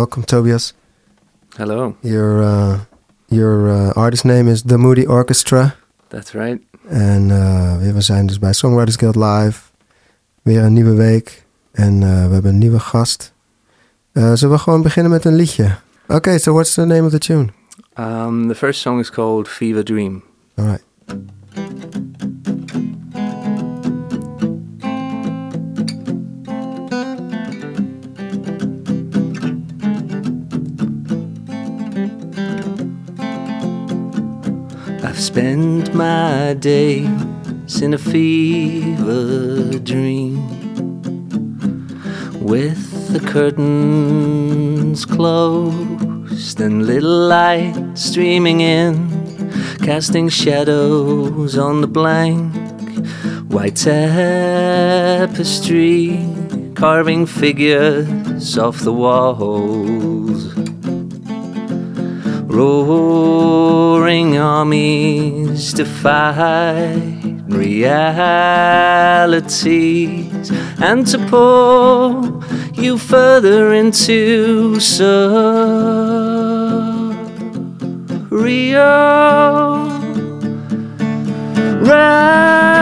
welcome, Tobias. Hello. Your uh, your uh, artist name is The Moody Orchestra. That's right. En uh, we zijn dus bij Songwriters Guild Live. Weer een nieuwe week. En uh, we hebben een nieuwe gast. Uh, zullen we gewoon beginnen met een liedje? Oké, okay, so what's the name of the tune? Um, the first song is called Fever Dream. All right. Spend my days in a fever dream with the curtains closed and little light streaming in, casting shadows on the blank white tapestry, carving figures off the walls roaring armies to fight realities and to pull you further into surreal. fever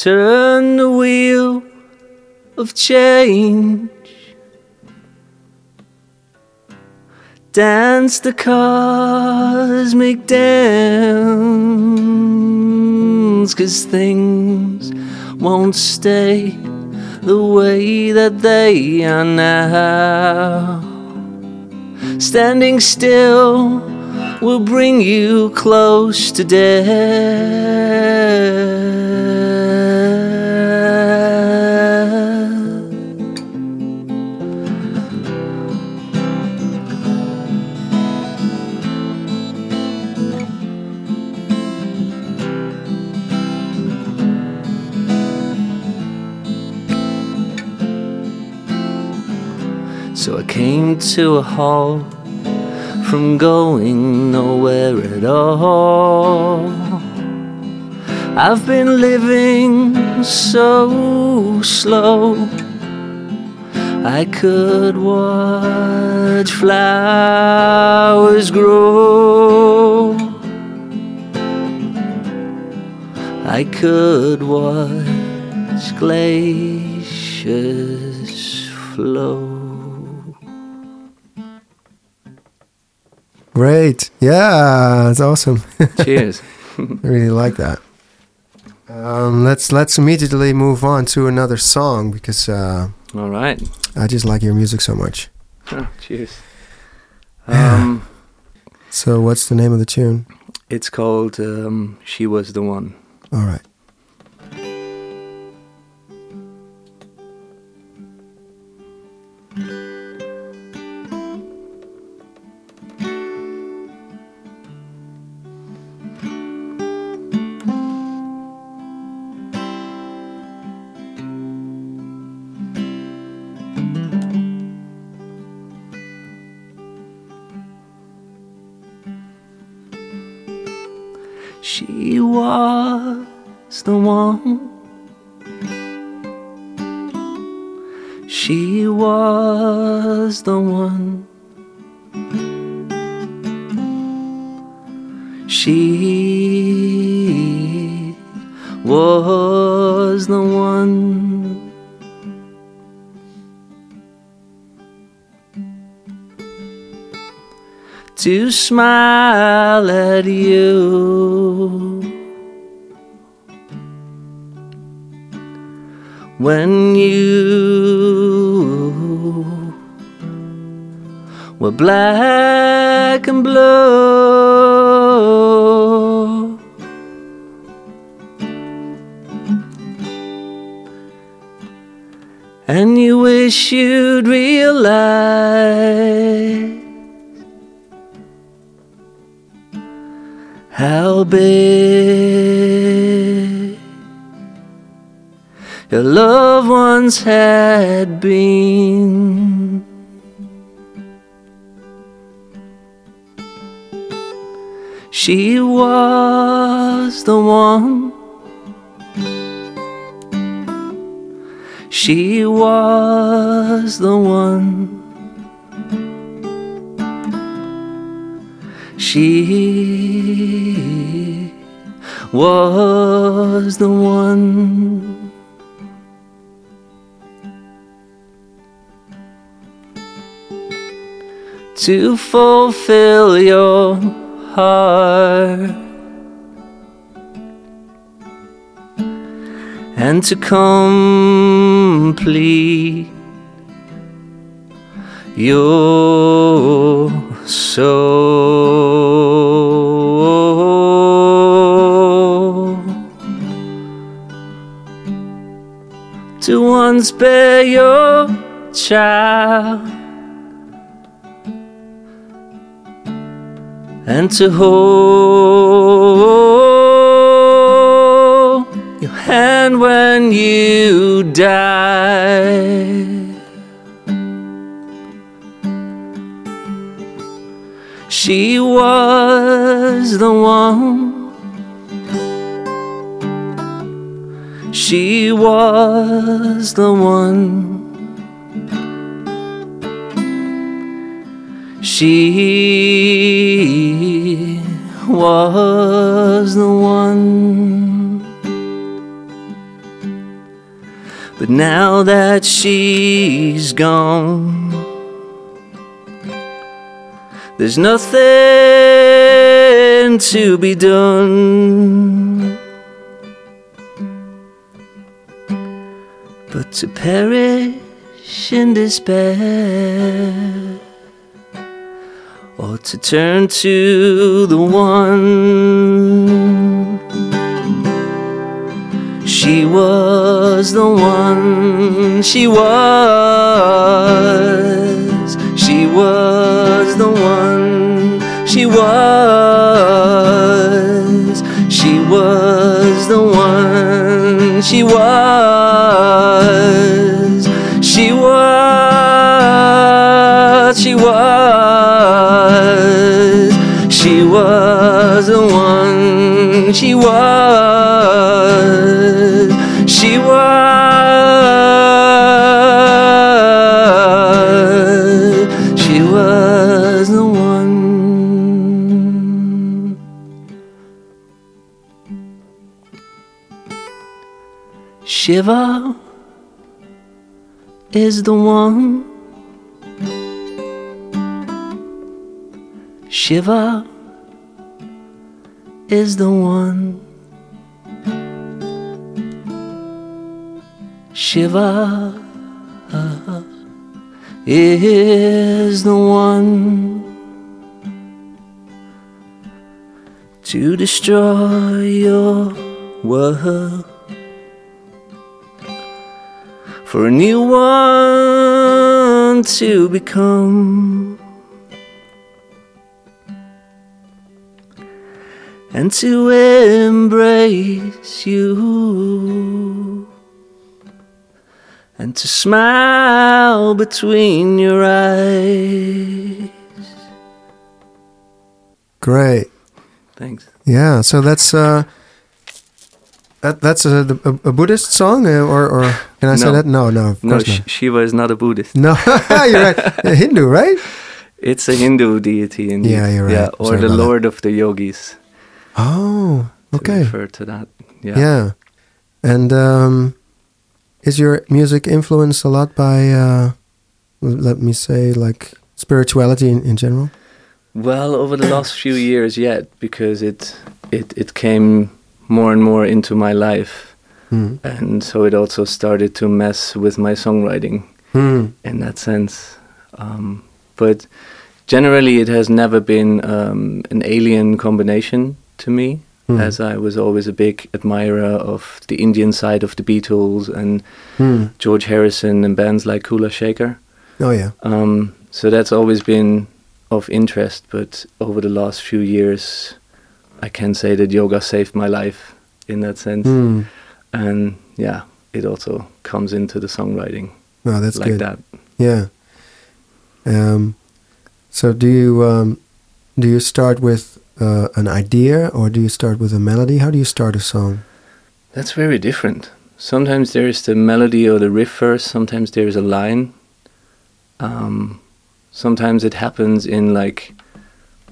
Turn the wheel of change. Dance the cosmic dance, cause things won't stay the way that they are now. Standing still will bring you close to death. So I came to a halt from going nowhere at all. I've been living so slow. I could watch flowers grow. I could watch glaciers flow. Great. Yeah, it's awesome. Cheers. I really like that. Um, let's let's immediately move on to another song because uh, all right. I just like your music so much. Oh, cheers. Um, so what's the name of the tune? It's called um, "She Was the One." All right. The one. She was the one. She was the one. To smile at you when you were black and blue. And you wish you'd realize how big your loved ones had been. She was the one. She was the one. She was the one. To fulfill your heart and to complete your soul. To once bear your child and to hold your hand when you die. She was the one. She was the one. She was the one. But now that she's gone, there's nothing to be done but to perish in despair or to turn to the one. She was the one, she was, she was the one, she was, she was the one, she was, she was, she was, she was the one, she was, she was, she was the one. Shiva is the one. Shiva is the one. Shiva uh, is the one to destroy your world for a new one to become. And to embrace you and to smile between your eyes. Great. Thanks. Yeah, so that's uh, That, that's a, a, a Buddhist song, uh, or, or can I say that? No, no, No, Sh-. Shiva is not a Buddhist. No, you're right. A Hindu, right? It's a Hindu deity, indeed. Yeah, you're Yeah, or Sorry the about that. Lord of the Yogis. Oh, To okay. refer to that. Yeah. Yeah. And um, is your music influenced a lot by, uh, let me say, like spirituality in, in general? Well, over the last few years, yet because it it it came more and more into my life, Hmm. and so it also started to mess with my songwriting Hmm. in that sense. Um, but generally, it has never been um, an alien combination to me, Hmm. as I was always a big admirer of the Indian side of the Beatles and Hmm. George Harrison and bands like Kula Shaker. Oh yeah. Um, so that's always been of interest, but over the last few years, I can say that yoga saved my life in that sense. Hmm. And yeah, it also comes into the songwriting No, that's like good. that. Yeah. Um, so do you um, do you start with uh, an idea or do you start with a melody? How do you start a song? That's very different. Sometimes there's the melody or the riff first, sometimes there's a line. Um, sometimes it happens in like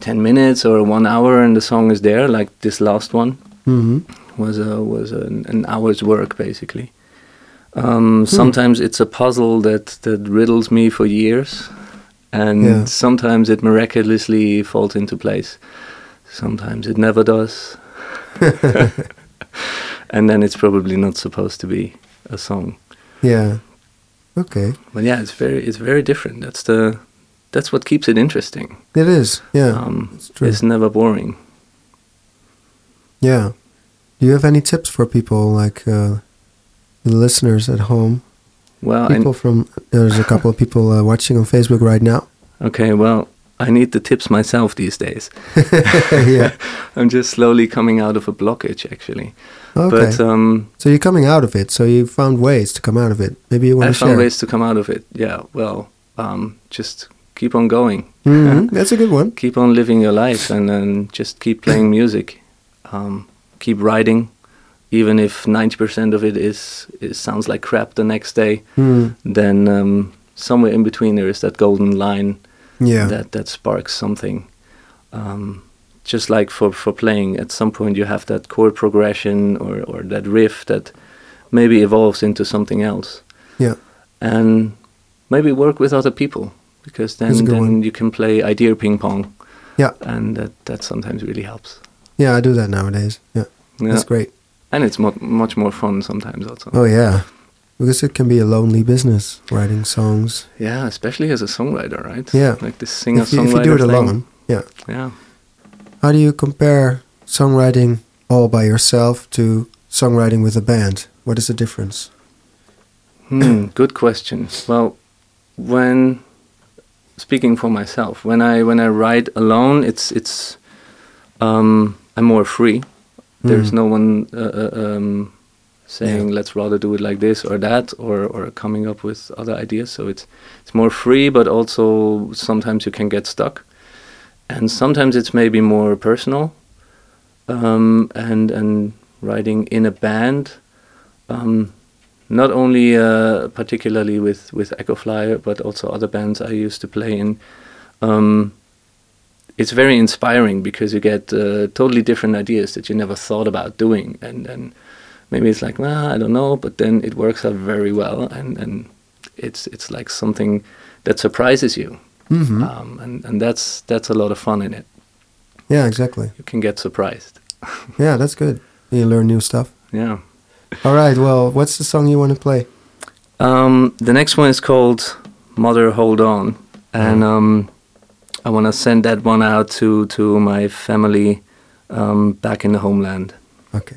10 minutes or one hour and the song is there, like this last one. hmm was a was an, an hour's work basically. Um, Sometimes it's a puzzle that that riddles me for years, and Yeah. sometimes it miraculously falls into place. Sometimes it never does, and then it's probably not supposed to be a song. Yeah. Okay. But yeah, it's very it's very different. That's the that's what keeps it interesting. It is. Yeah. um, it's it's never boring. Yeah. Do you have any tips for people like uh, the listeners at home? Well, People from there's a couple of people uh, watching on Facebook right now. okay, well, I need the tips myself these days. yeah. I'm just slowly coming out of a blockage, actually. Okay. But um, so you're coming out of it. So you found ways to come out of it. Maybe you want I to share. I found ways to come out of it. Yeah, well, um, just keep on going. Mhm, That's a good one. Keep on living your life and then just keep playing music. Um, keep writing. Even if 90% of it is, is sounds like crap the next day, Mm. then um, somewhere in between there is that golden line Yeah. that that sparks something. Um, just like for for playing, at some point you have that chord progression or or that riff that maybe evolves into something else, yeah. and maybe work with other people because then then one. you can play idea ping pong, Yeah. and that that sometimes really helps. Yeah, I do that nowadays. Yeah. Yeah. That's great. and it's mo- much more fun sometimes also. Oh yeah. Because it can be a lonely business writing songs. Yeah, especially as a songwriter, right? Yeah. like this singer If songwriter if you do it thing. alone. Yeah. Yeah. How do you compare songwriting all by yourself to songwriting with a band? What is the difference? Hmm, good question. Well, when speaking for myself, when I when I write alone, it's it's um, I'm more free. There's Mm. no one uh, uh, um, saying let's rather do it like this or that, or or coming up with other ideas. So it's it's more free, but also sometimes you can get stuck, and sometimes it's maybe more personal. Um, and and writing in a band. Um, not only uh, particularly with with Echo Flyer, but also other bands I used to play in. Um, it's very inspiring because you get uh, totally different ideas that you never thought about doing, and and maybe it's like, well, I don't know, but then it works out very well, and and it's it's like something that surprises you, Mm-hmm. um, and and that's that's a lot of fun in it. yeah, exactly. You can get surprised. Yeah, that's good. You learn new stuff. Yeah. All right. Well, what's the song you want to play? Um, the next one is called Mother Hold On, and um, I want to send that one out to to my family um, back in the homeland. Okay.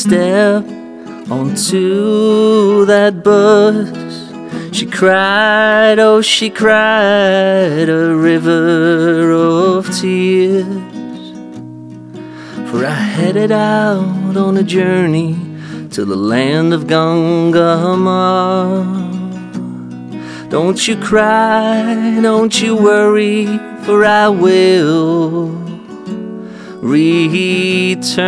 Step onto that bus, she cried, oh, she cried a river of tears. For I headed out on a journey to the land of Gangamar. Don't you cry, don't you worry, for I will return.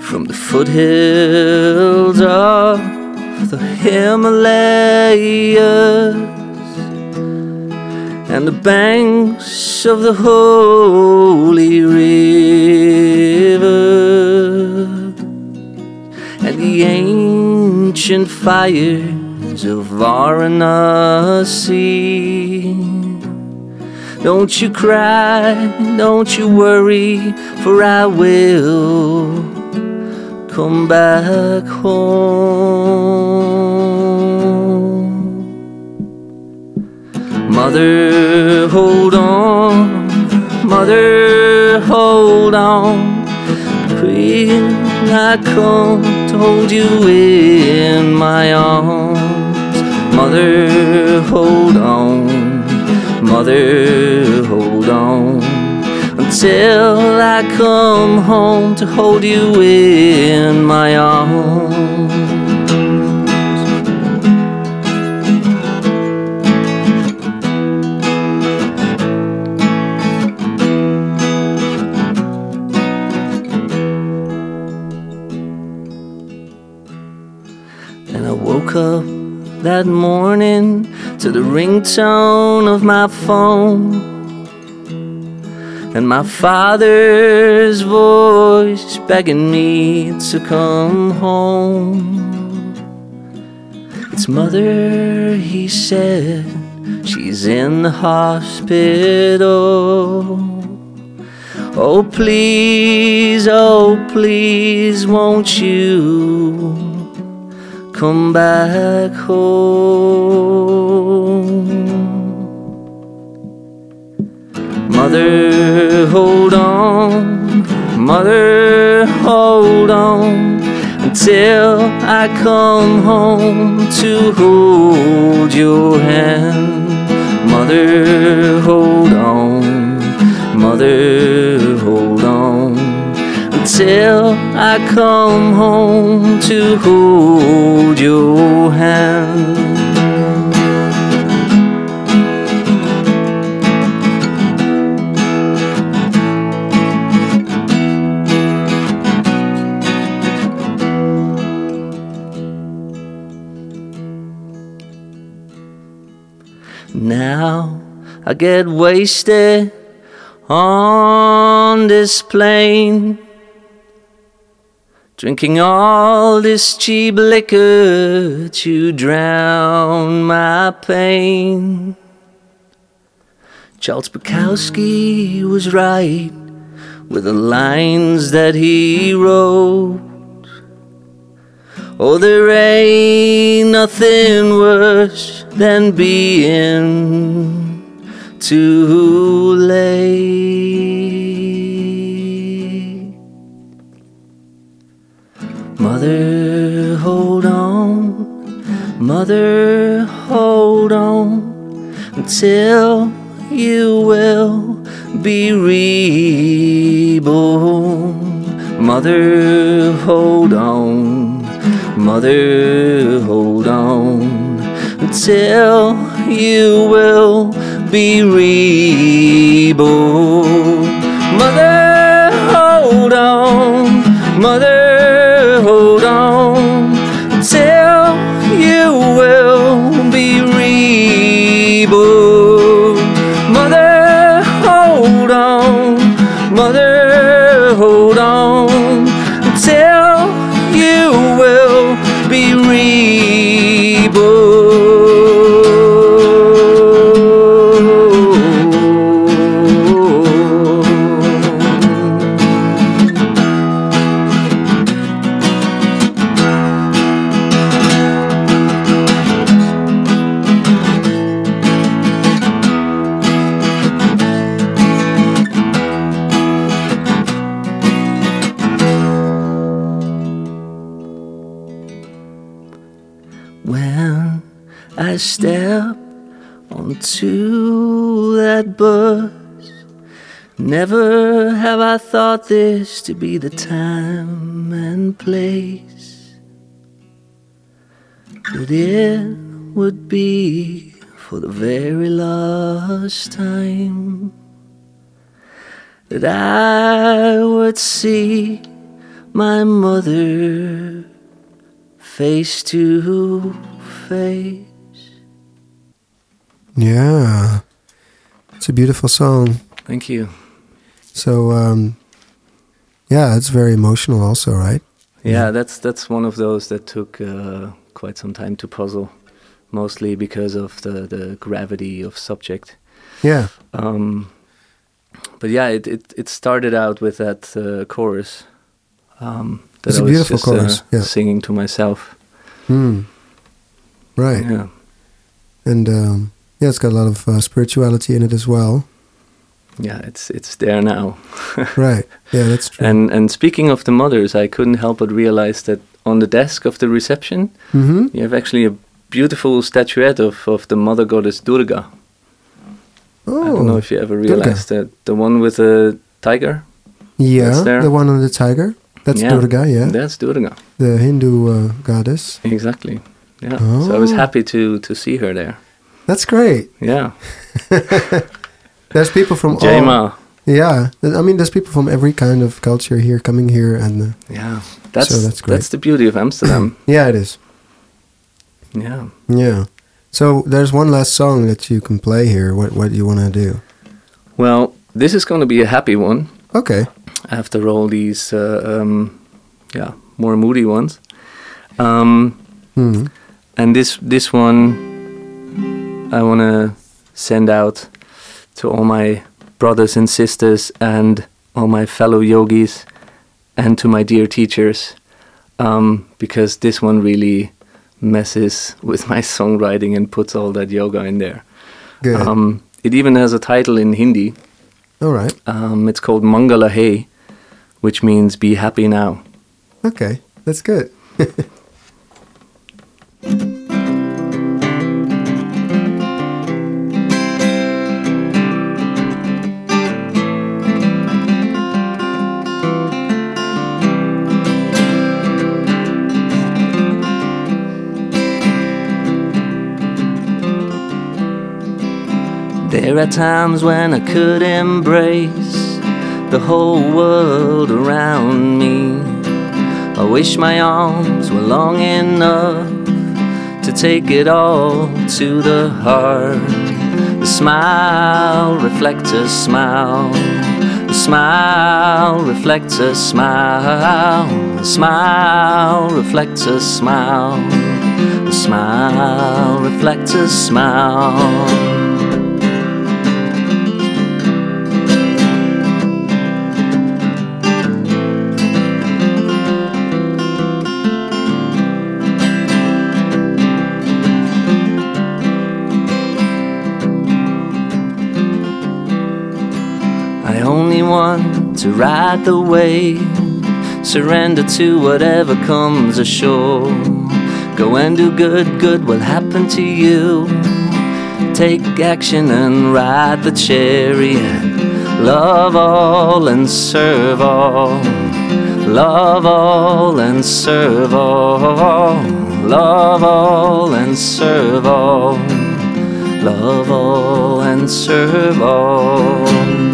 From the foothills of the Himalayas and the banks of the holy river and the ancient fires of Varanasi. Don't you cry, don't you worry, for I will come back home. Mother, hold on, mother, hold on. Queen, I come to hold you in my arms. Mother, hold on, mother, hold on. Until I come home to hold you in my arms. And I woke up that morning to the ringtone of my phone. And my father's voice begging me to come home. It's mother, he said, she's in the hospital. Oh, please, oh, please, won't you come back home? Mother, hold on, mother, hold on until I come home to hold your hand. Mother, hold on, mother, until I come home to hold your hand. Now I get wasted on this plane, drinking all this cheap liquor to drown my pain. Charles Bukowski was right with the lines that he wrote. Oh, there ain't nothing worse than being too late. Mother, hold on, mother, hold on until you will be reborn. Mother, hold on, mother, hold on until you will be reborn. Hold on to be the time and place. But it would be for the very last time that I would see my mother face to face. Yeah. It's a beautiful song. Thank you. So, um, yeah, it's very emotional, also, right? Yeah, that's that's one of those that took uh, quite some time to puzzle, mostly because of the the gravity of subject. Yeah. Um, but yeah, it, it it started out with that uh, chorus um, that It's I a beautiful just, chorus, uh, yeah. singing to myself. Hmm. Right. Yeah, And um, yeah, it's got a lot of uh, spirituality in it as well. Yeah, it's it's there now. Right. Yeah, that's true. And and speaking of the mothers, I couldn't help but realize that on the desk of the reception, mm-hmm. you have actually a beautiful statuette of, of the mother goddess Durga. Oh, I don't know if you ever Durga. realized that the one with the tiger. yeah, the one on the tiger. That's Yeah. Durga, yeah, That's Durga. the Hindu uh, goddess. Exactly. Yeah. So I was Oh. happy to to see her there. That's great. Yeah. There's people from all. Jema. Yeah, I mean, there's people from every kind of culture here coming here, and uh, Yeah. That's So that's great. That's the beauty of Amsterdam. yeah, it is. yeah. Yeah. So there's one last song that you can play here. What what do you want to do? Well, this is going to be a happy one Okay. after all these, uh, um, yeah, more moody ones. Um, Hmm. and this this one, I want to send out to all my brothers and sisters and all my fellow yogis and to my dear teachers um, because this one really messes with my songwriting and puts all that yoga in there. Good. Um, it even has a title in Hindi. All right. Um, it's called Mangala Hey, which means be happy now. Okay. That's good. There are times when I could embrace the whole world around me. I wish my arms were long enough to take it all to the heart. The smile reflects a smile. The smile reflects a smile. The smile reflects a smile. The smile reflects a smile. Only one to ride the wave, surrender to whatever comes ashore. Go and do good, good will happen to you. Take action and ride the chariot. Love all and serve all. Love all and serve all. Love all and serve all. Love all and serve all.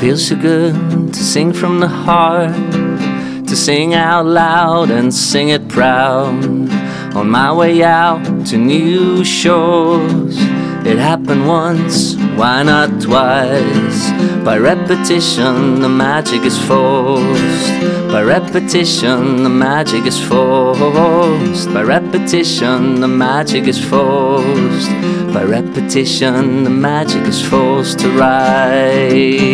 Feels so good to sing from the heart, to sing out loud and sing it proud. On my way out to new shores, it happened once, why not twice? By repetition, the magic is forced. By repetition, the magic is forced. By repetition, the magic is forced. By repetition, the magic is forced to rise.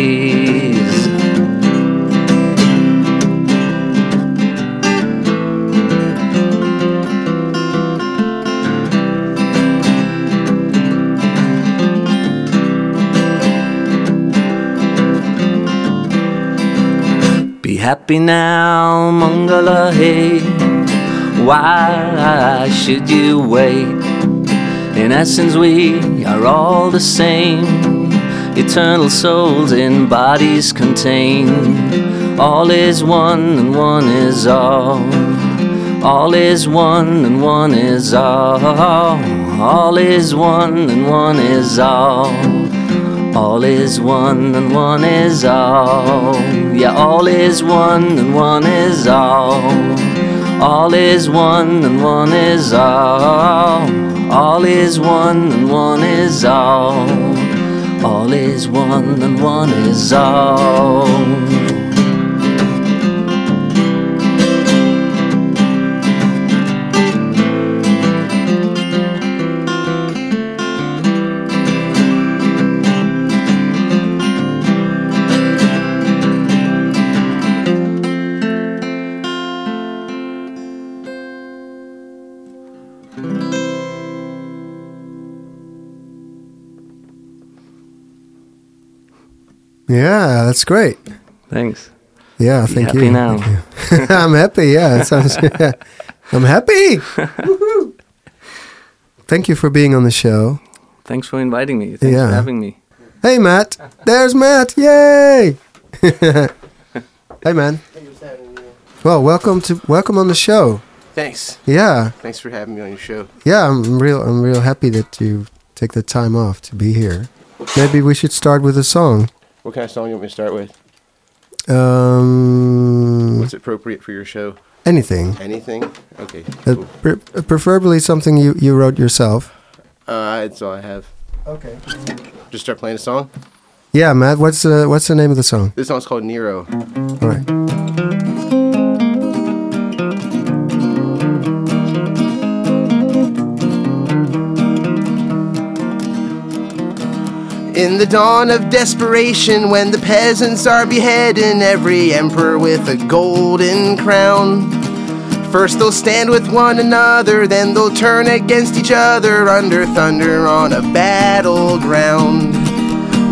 Happy now, Mangala hey. Why should you wait? In essence, we are all the same. Eternal souls in bodies contained. All is one and one is all. All is one and one is all. All is one and one is all. All is one and one is all. Yeah, all is one and one is all. All is one and one is all. All is one and one is all. All is one and one is all. Yeah, that's great. Thanks. Yeah, Be thank happy you. now. Thank you. I'm happy. Yeah, it sounds. Yeah. I'm happy. Thank you for being on the show. Thanks for inviting me. Thanks Yeah. for having me. Hey, Matt. There's Matt. Yay! hey, man. Well, welcome to welcome on the show. Thanks. Yeah, Thanks for having me on your show. yeah. I'm real. I'm real happy that you take the time off to be here. Maybe we should start with a song. What kind of song do you want me to start with? Um, What's appropriate for your show? anything. Anything? Okay. Uh, Cool. pre- preferably something you, you wrote yourself. Uh, that's all I have. Okay. Just start playing a song. Yeah, Matt. What's the what's the name of the song? This song's called Nero. All right. In the dawn of desperation, when the peasants are beheading every emperor with a golden crown. First they'll stand with one another, then they'll turn against each other under thunder on a battleground.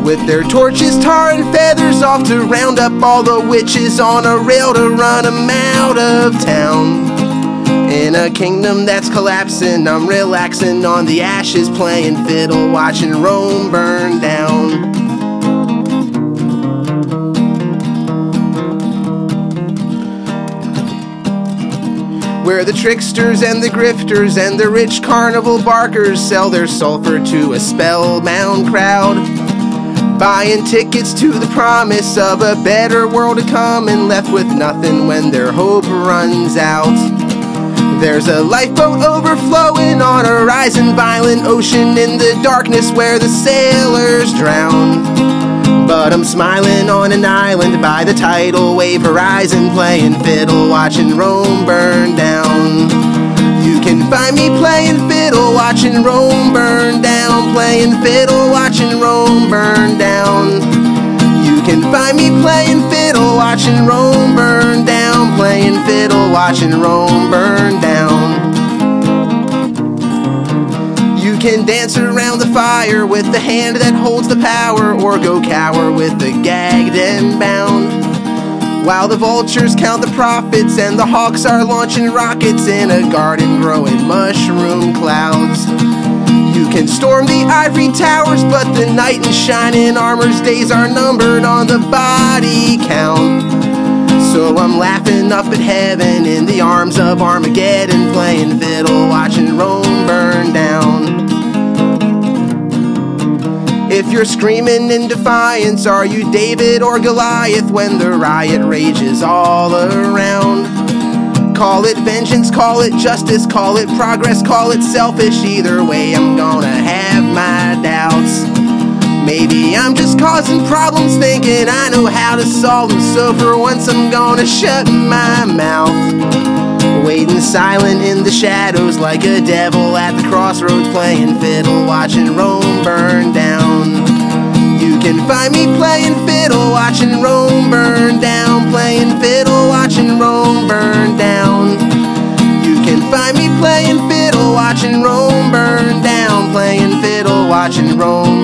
With their torches, tar, and feathers off to round up all the witches on a rail to run 'em out of town. In a kingdom that's collapsing, I'm relaxing on the ashes, playing fiddle, watching Rome burn down. Where the tricksters and the grifters and the rich carnival barkers sell their sulfur to a spellbound crowd. Buying tickets to the promise of a better world to come and left with nothing when their hope runs out. There's a lifeboat overflowing on a rising violent ocean in the darkness where the sailors drown. But I'm smiling on an island by the tidal wave horizon, playing fiddle, watching Rome burn down. You can find me playing fiddle, watching Rome burn down, playing fiddle, watching Rome burn down. You can find me playing fiddle, watching Rome burn down, playing fiddle, watching Rome burn down. You can dance around the fire with the hand that holds the power, or go cower with the gagged and bound. While the vultures count the profits and the hawks are launching rockets in a garden growing mushroom clouds. You can storm the ivory towers, but the knight in shining armor's days are numbered on the body count. So I'm laughing up at heaven in the arms of Armageddon, playing fiddle, watching Rome burn down. If you're screaming in defiance, are you David or Goliath when the riot rages all around? Call it vengeance, call it justice, call it progress, call it selfish. Either way, I'm gonna have my doubts. Maybe I'm just causing problems thinking I know how to solve them. So for once, I'm gonna shut my mouth. Waiting silent in the shadows like a devil at the crossroads, playing fiddle, watching Rome burn down. You can find me playing fiddle, watching Rome burn down, playing fiddle, watching Rome burn down. You can find me playing fiddle, watching Rome burn down, playing fiddle, watching Rome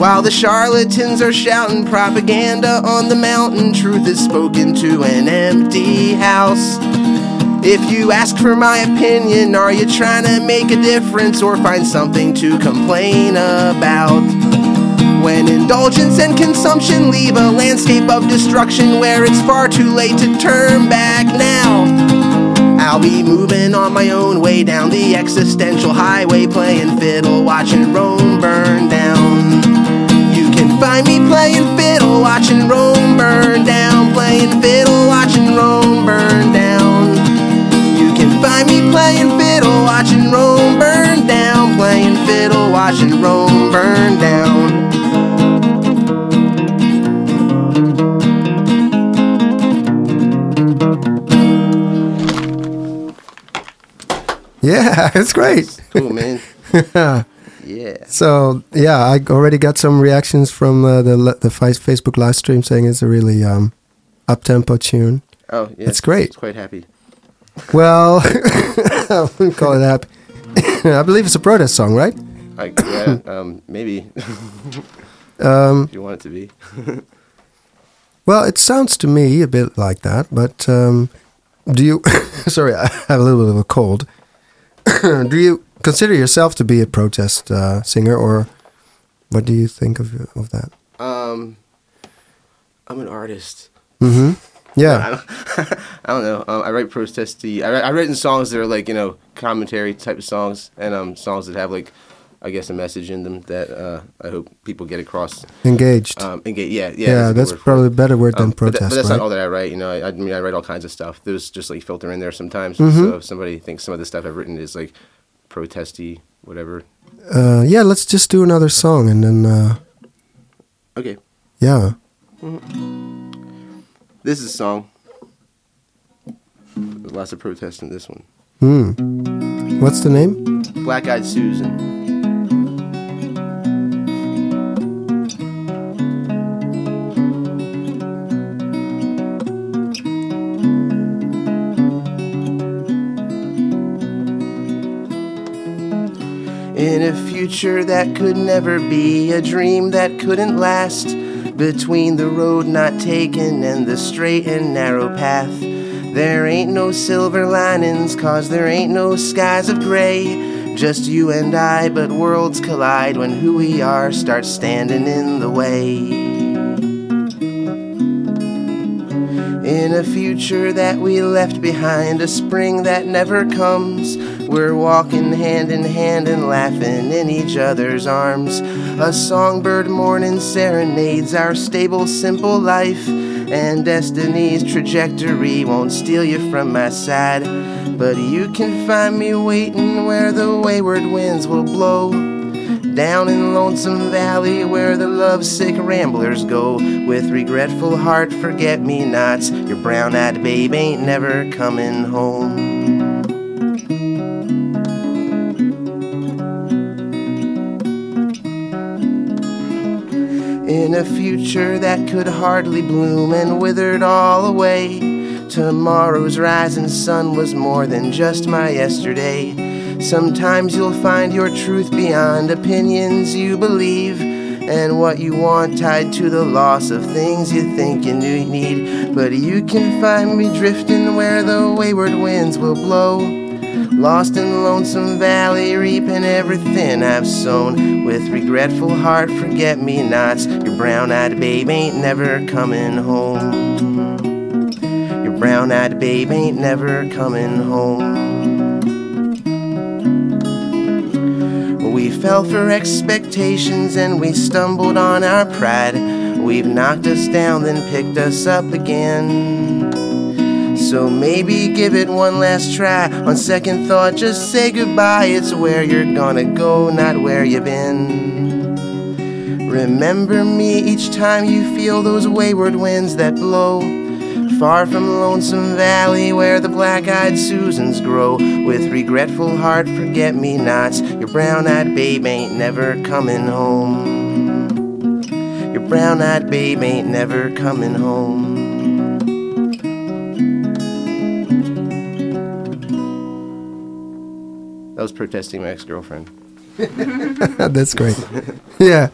While the charlatans are shouting propaganda on the mountain, truth is spoken to an empty house. If you ask for my opinion, are you trying to make a difference or find something to complain about? When indulgence and consumption leave a landscape of destruction where it's far too late to turn back now. I'll be moving on my own way down the existential highway, playing fiddle, watching Rome burn down. Find me playing fiddle, watching Rome burn down, playing fiddle, watching Rome burn down. You can find me playing fiddle, watching Rome burn down, playing fiddle, watching Rome burn down. Yeah, it's great. Cool, man. Yeah. So yeah, I already got some reactions from uh, the the Facebook live stream saying it's a really um, up tempo tune. Oh, yeah. It's great. It's quite happy. Well, I wouldn't call it happy. I believe it's a protest song, right? I, yeah, um, maybe Um, if you want it to be. well, it sounds to me a bit like that, but um, do you? sorry, I have a little bit of a cold. do you consider yourself to be a protest uh, singer, or what do you think of of that? Um, I'm an artist. hmm I Yeah. don't, I don't know. Um, I write protesty. I write, I've written songs that are like you know commentary type of songs, and um, songs that have like, I guess, a message in them that uh, I hope people get across. Engaged. Um, engage. Yeah, yeah. yeah, that's it. probably a better word than Um, but, that- protest, but that's right? not all that I write. You know, I, I mean, I write all kinds of stuff. There's just like filter in there sometimes. Mhm. So if somebody thinks some of the stuff I've written is like protesty, whatever. uh, yeah, let's just do another song and then, uh, Okay, yeah. this is a song. There's lots of protest in this one. Hmm. What's the name? Black Eyed Susan. Future that could never be, a dream that couldn't last, between the road not taken and the straight and narrow path. There ain't no silver linings, cause there ain't no skies of gray. Just you and I, but worlds collide when who we are starts standing in the way. In a future that we left behind, a spring that never comes, we're walking hand in hand and laughing in each other's arms. A songbird morning serenades our stable, simple life, and destiny's trajectory won't steal you from my side. But you can find me waiting where the wayward winds will blow. Down in Lonesome Valley where the lovesick ramblers go With regretful heart, forget me nots Your brown eyed babe ain't never coming home In a future that could hardly bloom and withered all away Tomorrow's rising sun was more than just my yesterday Sometimes you'll find your truth beyond opinions you believe and what you want tied to the loss of things you think you need. But you can find me drifting where the wayward winds will blow. Lost in the Lonesome Valley, reaping everything I've sown. With regretful heart, forget me nots. Your brown eyed babe ain't never coming home. Your brown eyed babe ain't never coming home. We fell for expectations and we stumbled on our pride. We've knocked us down, then picked us up again. So maybe give it one last try. On second thought, just say goodbye. It's where you're gonna go, not where you've been. Remember me each time you feel those wayward winds that blow. Far from Lonesome Valley where the black eyed Susans grow. With regretful heart, forget me nots. Your brown eyed babe ain't never coming home. Your brown eyed babe ain't never coming home. That was protesting my ex girlfriend. That's great. yeah.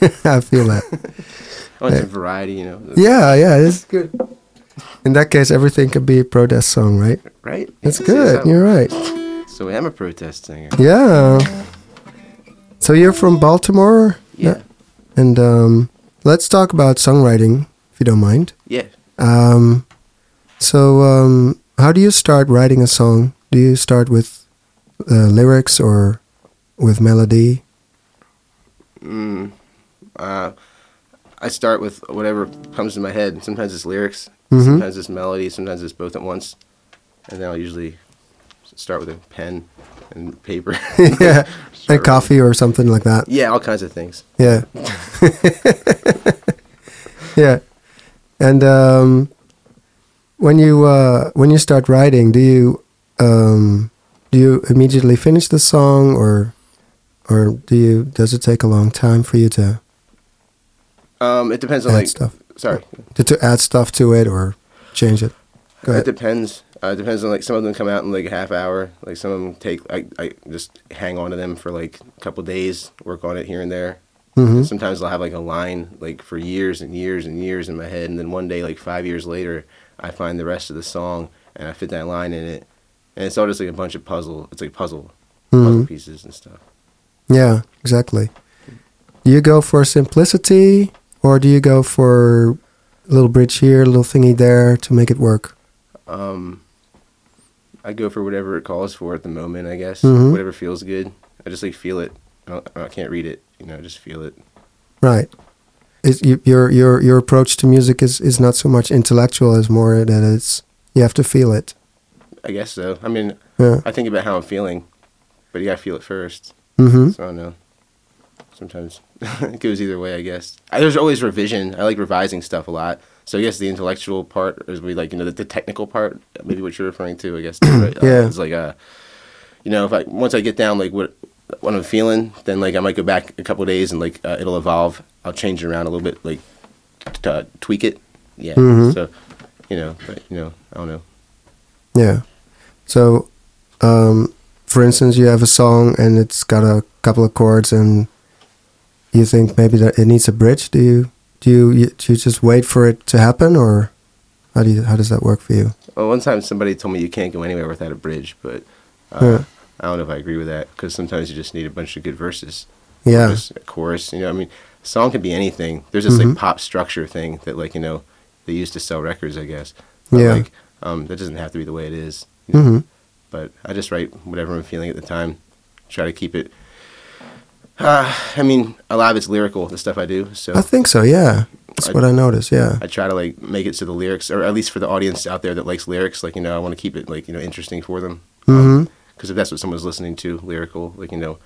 I feel that. I want some variety, you know. Yeah, yeah, it's good. In that case, everything could be a protest song, right? Right? That's Yeah, good. so- You're right. So I am a protest singer. Yeah. So you're from Baltimore? Yeah. And um, let's talk about songwriting, if you don't mind. Yeah. Um, so, um, how do you start writing a song? Do you start with uh, lyrics or with melody? Mm, uh, I start with whatever comes to my head. Sometimes it's lyrics, Mhm. sometimes it's melody, sometimes it's both at once. And then I'll usually start with a pen and paper. yeah, and coffee or something like that. Yeah, all kinds of things. Yeah. yeah. And um, when you uh, when you start writing, do you um, do you immediately finish the song, or or do you does it take a long time for you to Um, it depends on add like. stuff Sorry. to, to add stuff to it or change it? Go It depends. Uh, it depends on like some of them come out in like a half hour. Like some of them take. I, I just hang on to them for like a couple days, work on it here and there. hmm Sometimes I'll have like a line like for years and years and years in my head, and then one day, like five years later, I find the rest of the song and I fit that line in it, and it's all just like a bunch of puzzle. It's like puzzle, puzzle hmm pieces and stuff. Yeah, exactly. Do you go for simplicity, or do you go for a little bridge here, a little thingy there to make it work? Um, I go for whatever it calls for at the moment. I guess Mhm. whatever feels good. I just like feel it. I, I can't read it. You know, I just feel it. Right. Is you, your your your approach to music is is not so much intellectual as more that it's you have to feel it. I guess so. I mean, Yeah. I think about how I'm feeling, but you gotta feel it first. Mm-hmm. So I don't know. Sometimes it goes either way, I guess. I, there's always revision. I like revising stuff a lot. So I guess the intellectual part is we like you know the, the technical part, maybe what you're referring to. I guess right? Uh, Yeah. it's like uh, you know, if I once I get down like what what I'm feeling, then like I might go back a couple days and like uh, it'll evolve. I'll change it around a little bit, like to uh, tweak it. Yeah. Mhm. So you know, but, you know, I don't know. Yeah. So, um, for instance, you have a song and it's got a couple of chords, and you think maybe that it needs a bridge. Do you do you, you do you just wait for it to happen, or how do you how does that work for you? Well, one time somebody told me you can't go anywhere without a bridge, but uh, Yeah. I don't know if I agree with that because sometimes you just need a bunch of good verses. Yeah. A chorus. You know, I mean, a song could be anything. There's this Mhm. like pop structure thing that like you know they used to sell records, I guess. But, Yeah. Like, um, that doesn't have to be the way it is. you know. Mm-hmm. But I just write whatever I'm feeling at the time. Try to keep it. Uh, I mean, a lot of it's lyrical, the stuff I do. So I think so. Yeah, that's I- what I noticed. Yeah. I try to like make it so the lyrics, or at least for the audience out there that likes lyrics, like you know, I want to keep it like you know interesting for them. Mm-hmm. Because if that's what someone's listening to, lyrical, like you know,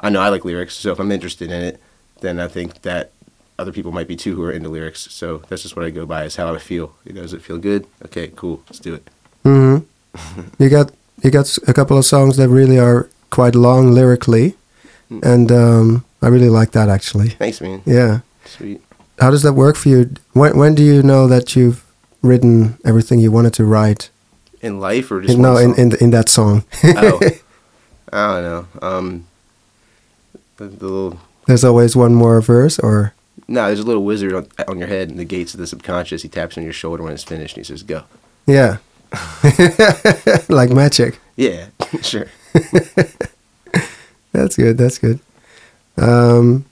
I know I like lyrics, so if I'm interested in it, then I think that other people might be too who are into lyrics. So that's just what I go by is how I feel. You know, does it feel good? Okay, cool, let's do it. Mm-hmm. you got you got a couple of songs that really are quite long lyrically, Mm. and um, I really like that actually. Thanks, man. Yeah. Sweet. How does that work for you? When when do you know that you've written everything you wanted to write? In life or just no, in, in in that song. oh, I don't know. Um, the, the little There's always one more verse, or no, there's a little wizard on, on your head in the gates of the subconscious. He taps on your shoulder when it's finished, and he says, "Go." yeah, like magic. Yeah, sure. That's good. That's good. Um,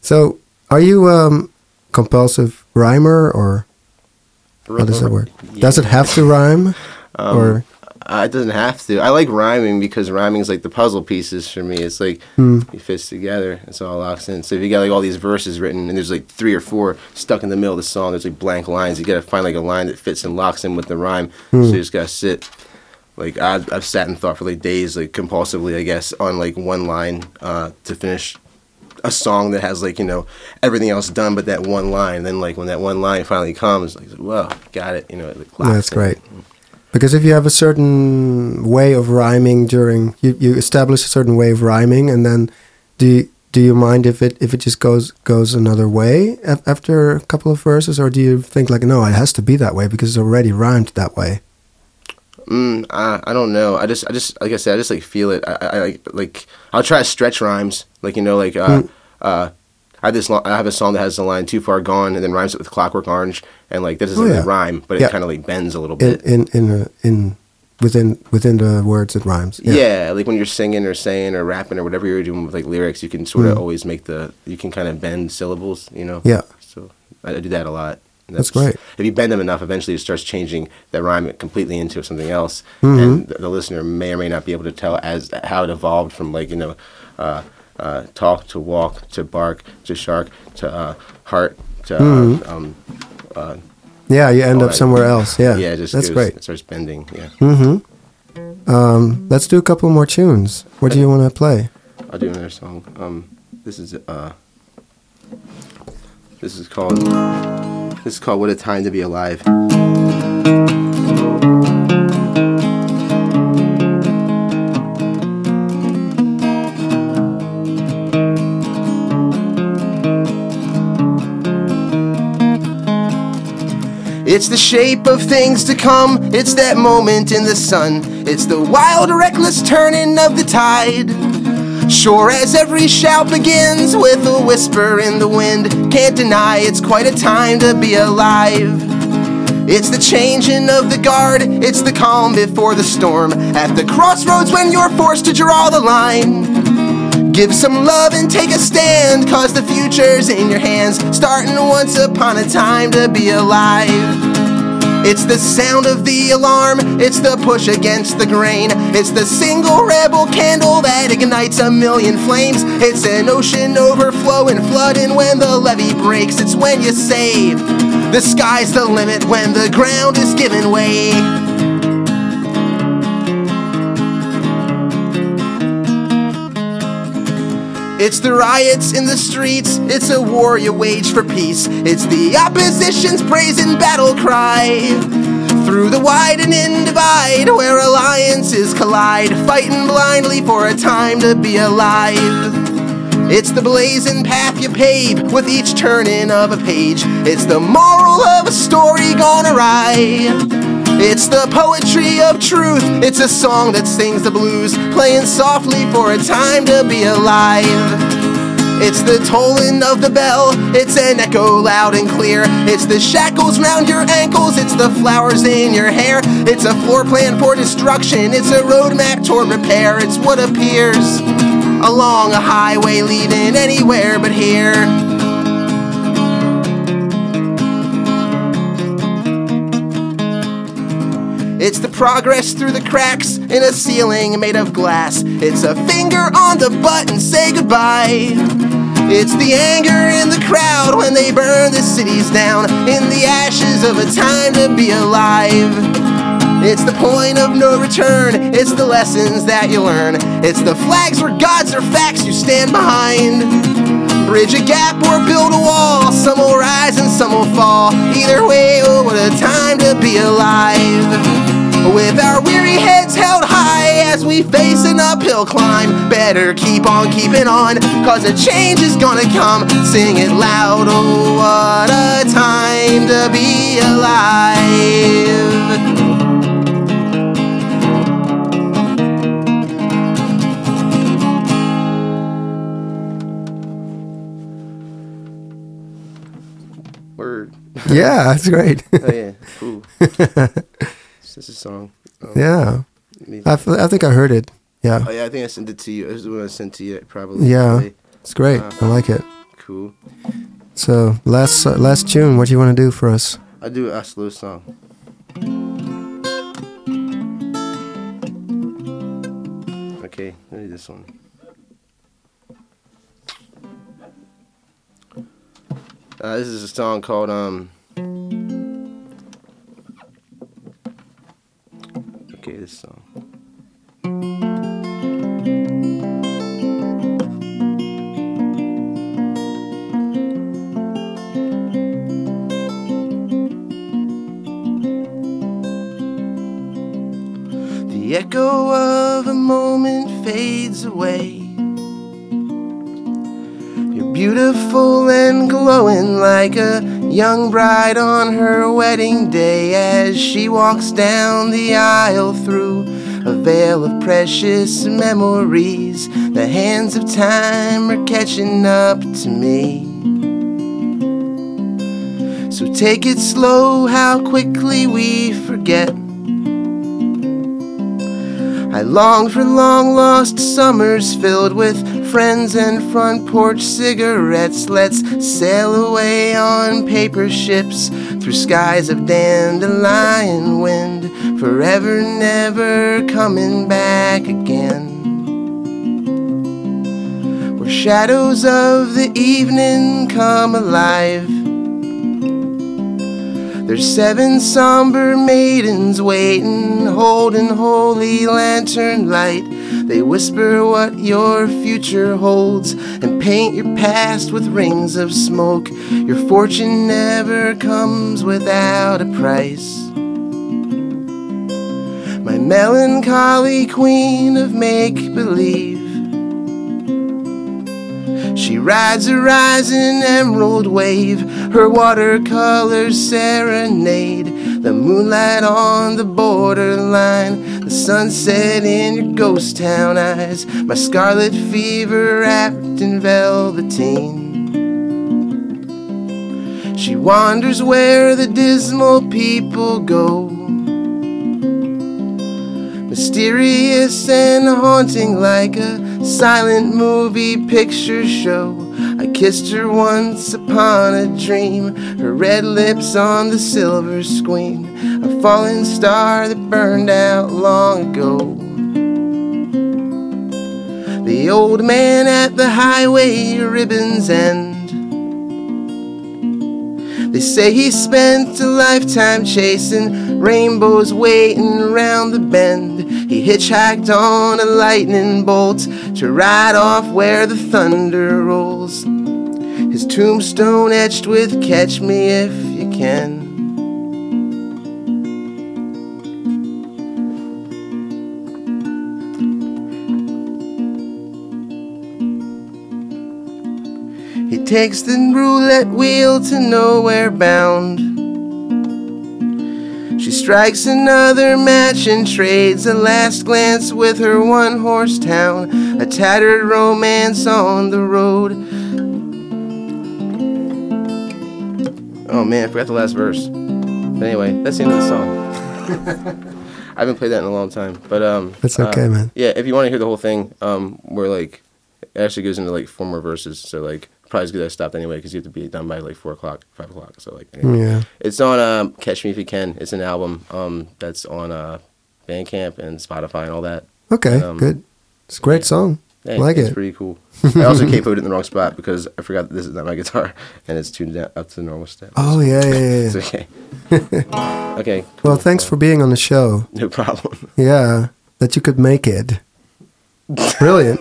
so, are you um, compulsive rhymer, or how does that work? Does it have to rhyme, Um, or Uh, it doesn't have to. I like rhyming because rhyming is like the puzzle pieces for me. It's like Hmm. it fits together. It's all locks in. So if you got like all these verses written and there's like three or four stuck in the middle of the song, there's like blank lines. You got to find like a line that fits and locks in with the rhyme. Hmm. So you just got to sit. Like I've, I've sat and thought for like days, like compulsively, I guess, on like one line uh, to finish a song that has like you know everything else done but that one line. And then like when that one line finally comes, like well, got it. You know, it, like, that's in. great? Because if you have a certain way of rhyming during you, you establish a certain way of rhyming, and then do you, do you mind if it if it just goes goes another way after a couple of verses, or do you think like no, it has to be that way because it's already rhymed that way? Mm, I, I don't know. I just I just like I said, I just like feel it. I, I, like like I'll try to stretch rhymes. Like you know, like uh, Hmm. uh, I have this lo- I have a song that has the line "Too Far Gone" and then rhymes it with "Clockwork Orange," and like that doesn't Oh, really rhyme, but Yeah. it kind of like bends a little bit. in in uh, in within within the words it rhymes. yeah. like when you're singing or saying or rapping or whatever you're doing with like lyrics, you can sort of Mm. always make the you can kind of bend syllables, you know. Yeah. So I, I do that a lot. And That's great. If you bend them enough, eventually it starts changing the rhyme completely into something else, Mm-hmm. and the, the listener may or may not be able to tell as how it evolved from like you know, uh, uh, talk to walk to bark to shark to uh, heart to Mm-hmm. uh, um, uh, Yeah, you end up that. somewhere else. Yeah, yeah, just that's goes, great. It starts bending. Yeah, Mm-hmm. Um, let's do a couple more tunes. What do you want to play? I'll do another song. Um, this is uh, this is called this is called "What a Time to Be Alive." It's the shape of things to come. It's that moment in the sun. It's the wild, reckless turning of the tide. Sure as every shout begins with a whisper in the wind, can't deny it's quite a time to be alive. It's the changing of the guard, it's the calm before the storm. At the crossroads when you're forced to draw the line. Give some love and take a stand, cause the future's in your hands. Starting once upon a time to be alive. It's the sound of the alarm, it's the push against the grain. It's the single rebel candle that ignites a million flames. It's an ocean overflowing, flooding when the levee breaks. It's when you save. the sky's the limit when the ground is giving way. It's the riots in the streets, it's a war you wage for peace. It's the opposition's brazen battle cry. Through the widening divide where alliances collide, fighting blindly for a time to be alive. It's the blazing path you pave with each turning of a page. It's the moral of a story gone awry. It's the poetry of truth. It's a song that sings the blues, playing softly for a time to be alive. It's the tolling of the bell, it's an echo loud and clear. It's the shackles round your ankles, it's the flowers in your hair. It's a floor plan for destruction, it's a roadmap toward repair. It's what appears along a highway leading anywhere but here. It's the progress through the cracks in a ceiling made of glass. It's a finger on the button, say goodbye. It's the anger in the crowd when they burn the cities down in the ashes of a time to be alive. It's the point of no return, it's the lessons that you learn. It's the flags where gods are facts you stand behind. Bridge a gap or build a wall. Some will rise and some will fall. Either way, oh, what a time to be alive. With our weary heads held high as we face an uphill climb. Better keep on keeping on, cause a change is gonna come. Sing it loud, oh, what a time to be alive. Yeah, that's great. Oh yeah, cool. this is a song. Um, yeah, I, f- I think I heard it. Yeah, Oh yeah, I think I sent it to you. It was the one I sent to you probably. Yeah. today. it's great. I like it. Cool. So last uh, last tune. What do you want to do for us? I do a slow song. Okay, let me do this one. Uh, this is a song called um. Okay, this song. The echo of a moment fades away. Glowing like a young bride on her wedding day as she walks down the aisle through a veil of precious memories. The hands of time are catching up to me. So take it slow, how quickly we forget. I long for long lost summers filled with friends and front porch cigarettes. Let's sail away on paper ships through skies of dandelion wind, forever never coming back again. Where shadows of the evening come alive. There's seven somber maidens waiting, holding holy lantern light. They whisper what your future holds and paint your past with rings of smoke. Your fortune never comes without a price. My melancholy queen of make believe. She rides a rising emerald wave, her watercolor serenade. The moonlight on the borderline, the sunset in your ghost town eyes. My scarlet fever wrapped in velveteen. She wanders where the dismal people go. Mysterious and haunting like a silent movie picture show. Kissed her once upon a dream, her red lips on the silver screen, a fallen star that burned out long ago. The old man at the highway ribbon's end. They say he spent a lifetime chasing rainbows waiting around the bend. He hitchhiked on a lightning bolt to ride off where the thunder rolls. His tombstone etched with Catch Me If You Can. He takes the roulette wheel to nowhere bound. She strikes another match and trades a last glance with her one horse town, a tattered romance on the road. Oh man, I forgot the last verse. But anyway, that's the end of the song. I haven't played that in a long time, but um, That's uh, okay, man. Yeah, if you want to hear the whole thing, um, we're like, it actually goes into like four more verses. So like, probably as good as I stopped anyway because you have to be done by like four o'clock, five o'clock. So like, anyway. Yeah. it's on um, Catch Me If You Can. It's an album um, that's on uh, Bandcamp and Spotify and all that. Okay, Um, good. It's a great song. Yeah, like it's it. pretty cool. I also can't put it in the wrong spot because I forgot that this is not my guitar and it's tuned down up to the normal step. Oh yeah, yeah, yeah. It's okay. okay. Well, thanks for being on the show. No problem. Yeah, that you could make it. Brilliant.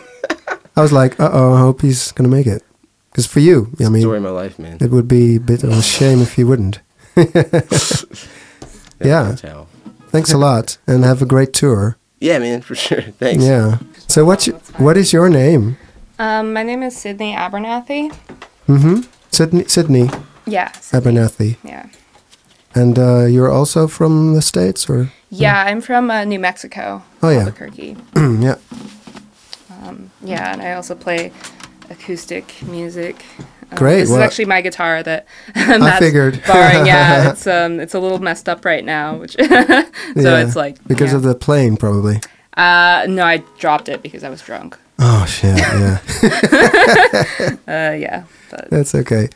I was like, uh oh, I hope he's gonna make it. Because for you, I mean, Story of my life, man. it would be a bit of a shame if you wouldn't. yeah. Thanks a lot, and have a great tour. Yeah, man, for sure. Thanks. Yeah. So what's your, what is your name? Um, my name is Sidney Abernathy. Mm-hmm. Sidney, Sidney Yeah. Sidney. Abernathy, Yeah. and uh, you're also from the states, or Yeah, I'm from uh, New Mexico. Oh, yeah. Albuquerque. yeah. Um, yeah, and I also play acoustic music. Um, Great, This well- is actually my guitar that Matt's figured. borrowing. Yeah, it's um, it's a little messed up right now, which so Yeah, it's like because yeah. of the plane, probably. Uh, no, I dropped it because I was drunk. Oh shit! Yeah, Uh, yeah, but that's okay.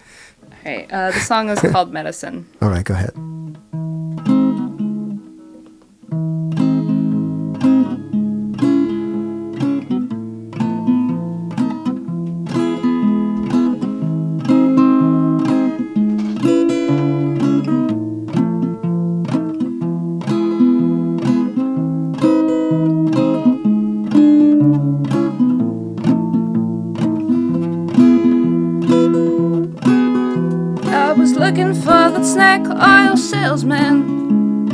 right. Uh, the song is called Medicine. All right, go ahead. Looking for the snack oil salesman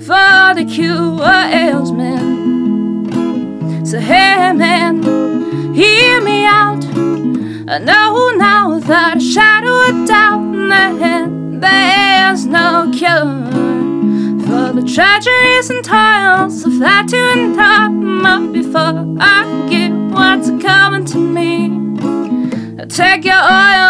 for the cure what ails man. So hey man, hear me out. I know now that a shadow of doubt that there's no cure for the tragedies and toils of that to endure. But before I get what's coming to me. I Take your oil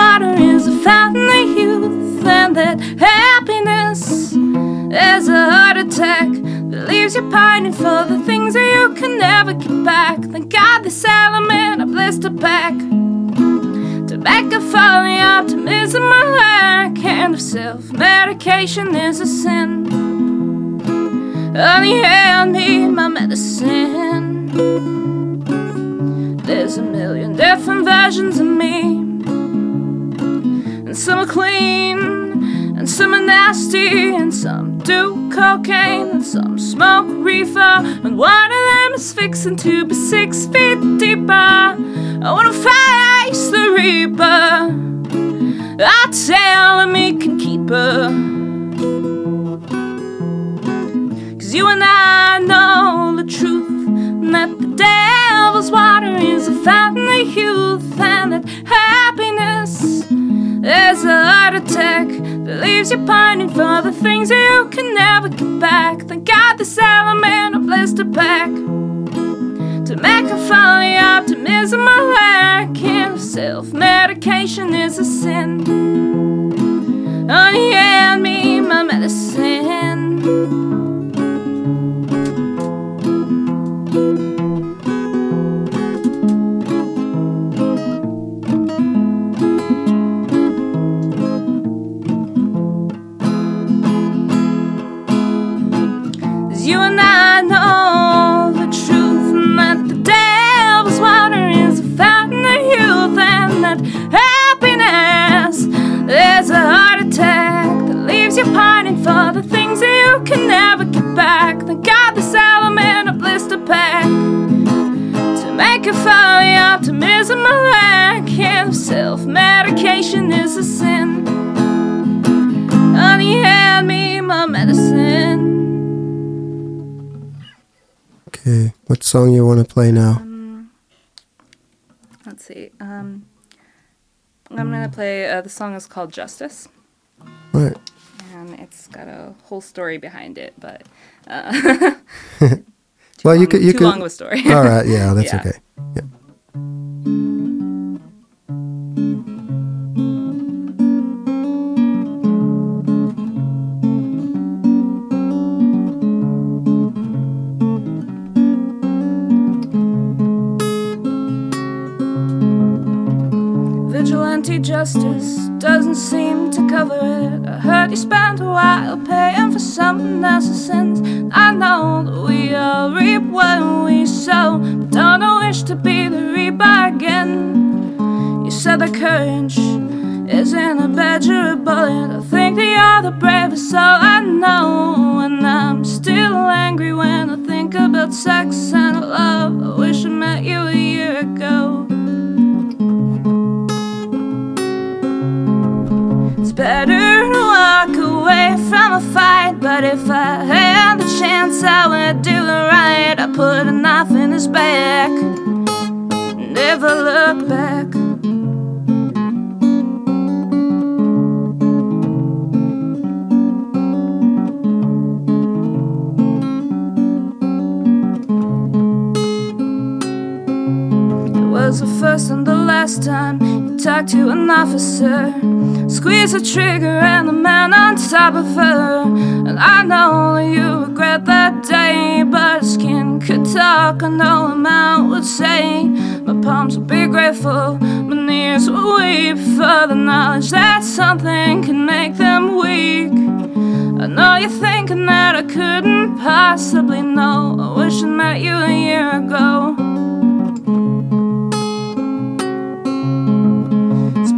water is a fountain of youth, and that happiness is a heart attack that leaves you pining for the things that you can never get back. Thank God this element, a blister pack. Tobacco for the optimism I lack, and if self medication is a sin, only I need my medicine. There's a million different versions of me and some are clean, and some are nasty, and some do cocaine, and some smoke reefer, and one of them is fixing to be six feet deeper. I wanna face the reaper. I tell him he can keep her. Cause you and I know the truth that the devil's water is a fountain of youth, and that happiness is a heart attack that leaves you pining for the things that you can never get back. Thank God element of blister pack to make a folly optimism I lack. And self medication is a sin. Honey, hand me my medicine. That leaves you pining for the things that you can never get back. Thank God this element of blister pack to make a folly optimism a lack, and self medication is a sin. Honey, hand me my medicine. Okay, what song you want to play now? Um, let's see. Um, I'm gonna play. Uh, the song is called Justice, Right. And it's got a whole story behind it. But uh, Well, you could you too could. long of a story. All right, yeah, that's Yeah. okay. Yeah. Vigilante justice doesn't seem to cover it. I heard you spent a while paying for someone else's sins. I know that we all reap what we sow, but don't I wish to be the reaper again? You said the courage isn't a badge or a bullet. I think that you're the bravest soul I know, and I'm still angry when I think about sex and love. I wish I met you a year ago. Better walk away from a fight, but if I had the chance, I would do it right. I put a knife in his back, never look back. It was the first and the last time you talked to an officer. Squeeze the trigger and the man on top of her. And I know you regret that day, but skin could talk. I know a man would say, My palms will be grateful, my knees will weep for the knowledge that something can make them weak. I know you're thinking that I couldn't possibly know. I wish I met you a year ago.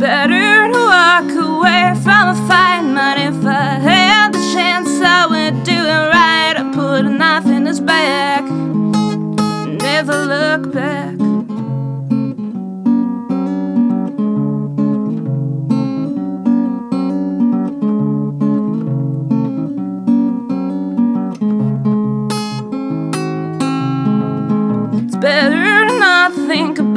Better to walk away from a fight, but if I had the chance, I would do it right. I put a knife in his back, never look back.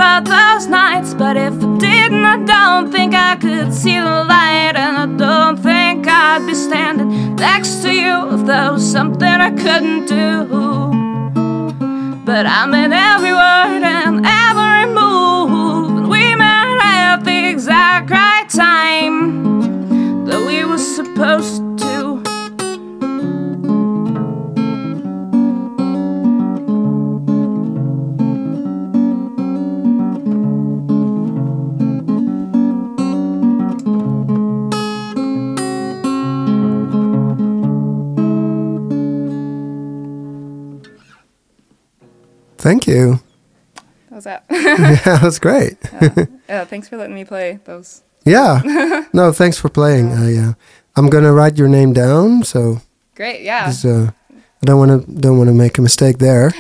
About those nights. But if I didn't, I don't think I could see the light. And I don't think I'd be standing next to you if there was something I couldn't do. But I'm in every word and every move. And we met at the exact right time that we were supposed Thank you. That was that? yeah, that's great. yeah, thanks for letting me play those. Yeah. No, thanks for playing. I, uh, I'm gonna write your name down, so Great, Yeah. uh, I don't want to don't want to make a mistake there.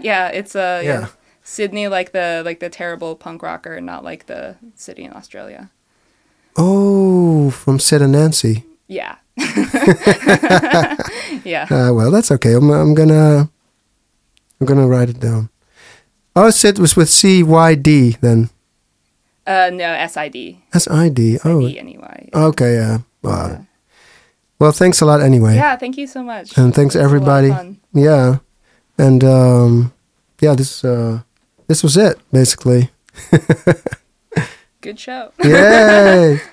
yeah, it's uh, yeah. Yeah. Sidney like the like the terrible punk rocker, not like the city in Australia. Oh, from Sid and Nancy. Yeah. yeah. Uh, well, that's okay. I'm, I'm gonna I'm gonna write it down. Oh, Sid was with C Y D then. Uh, no, SID. That's Oh, SID anyway. okay. Yeah. Well, well, thanks a lot anyway. Yeah, thank you so much. And thanks It was a lot of everybody. Yeah. And um, yeah, this uh, this was it basically. Good show. Yay!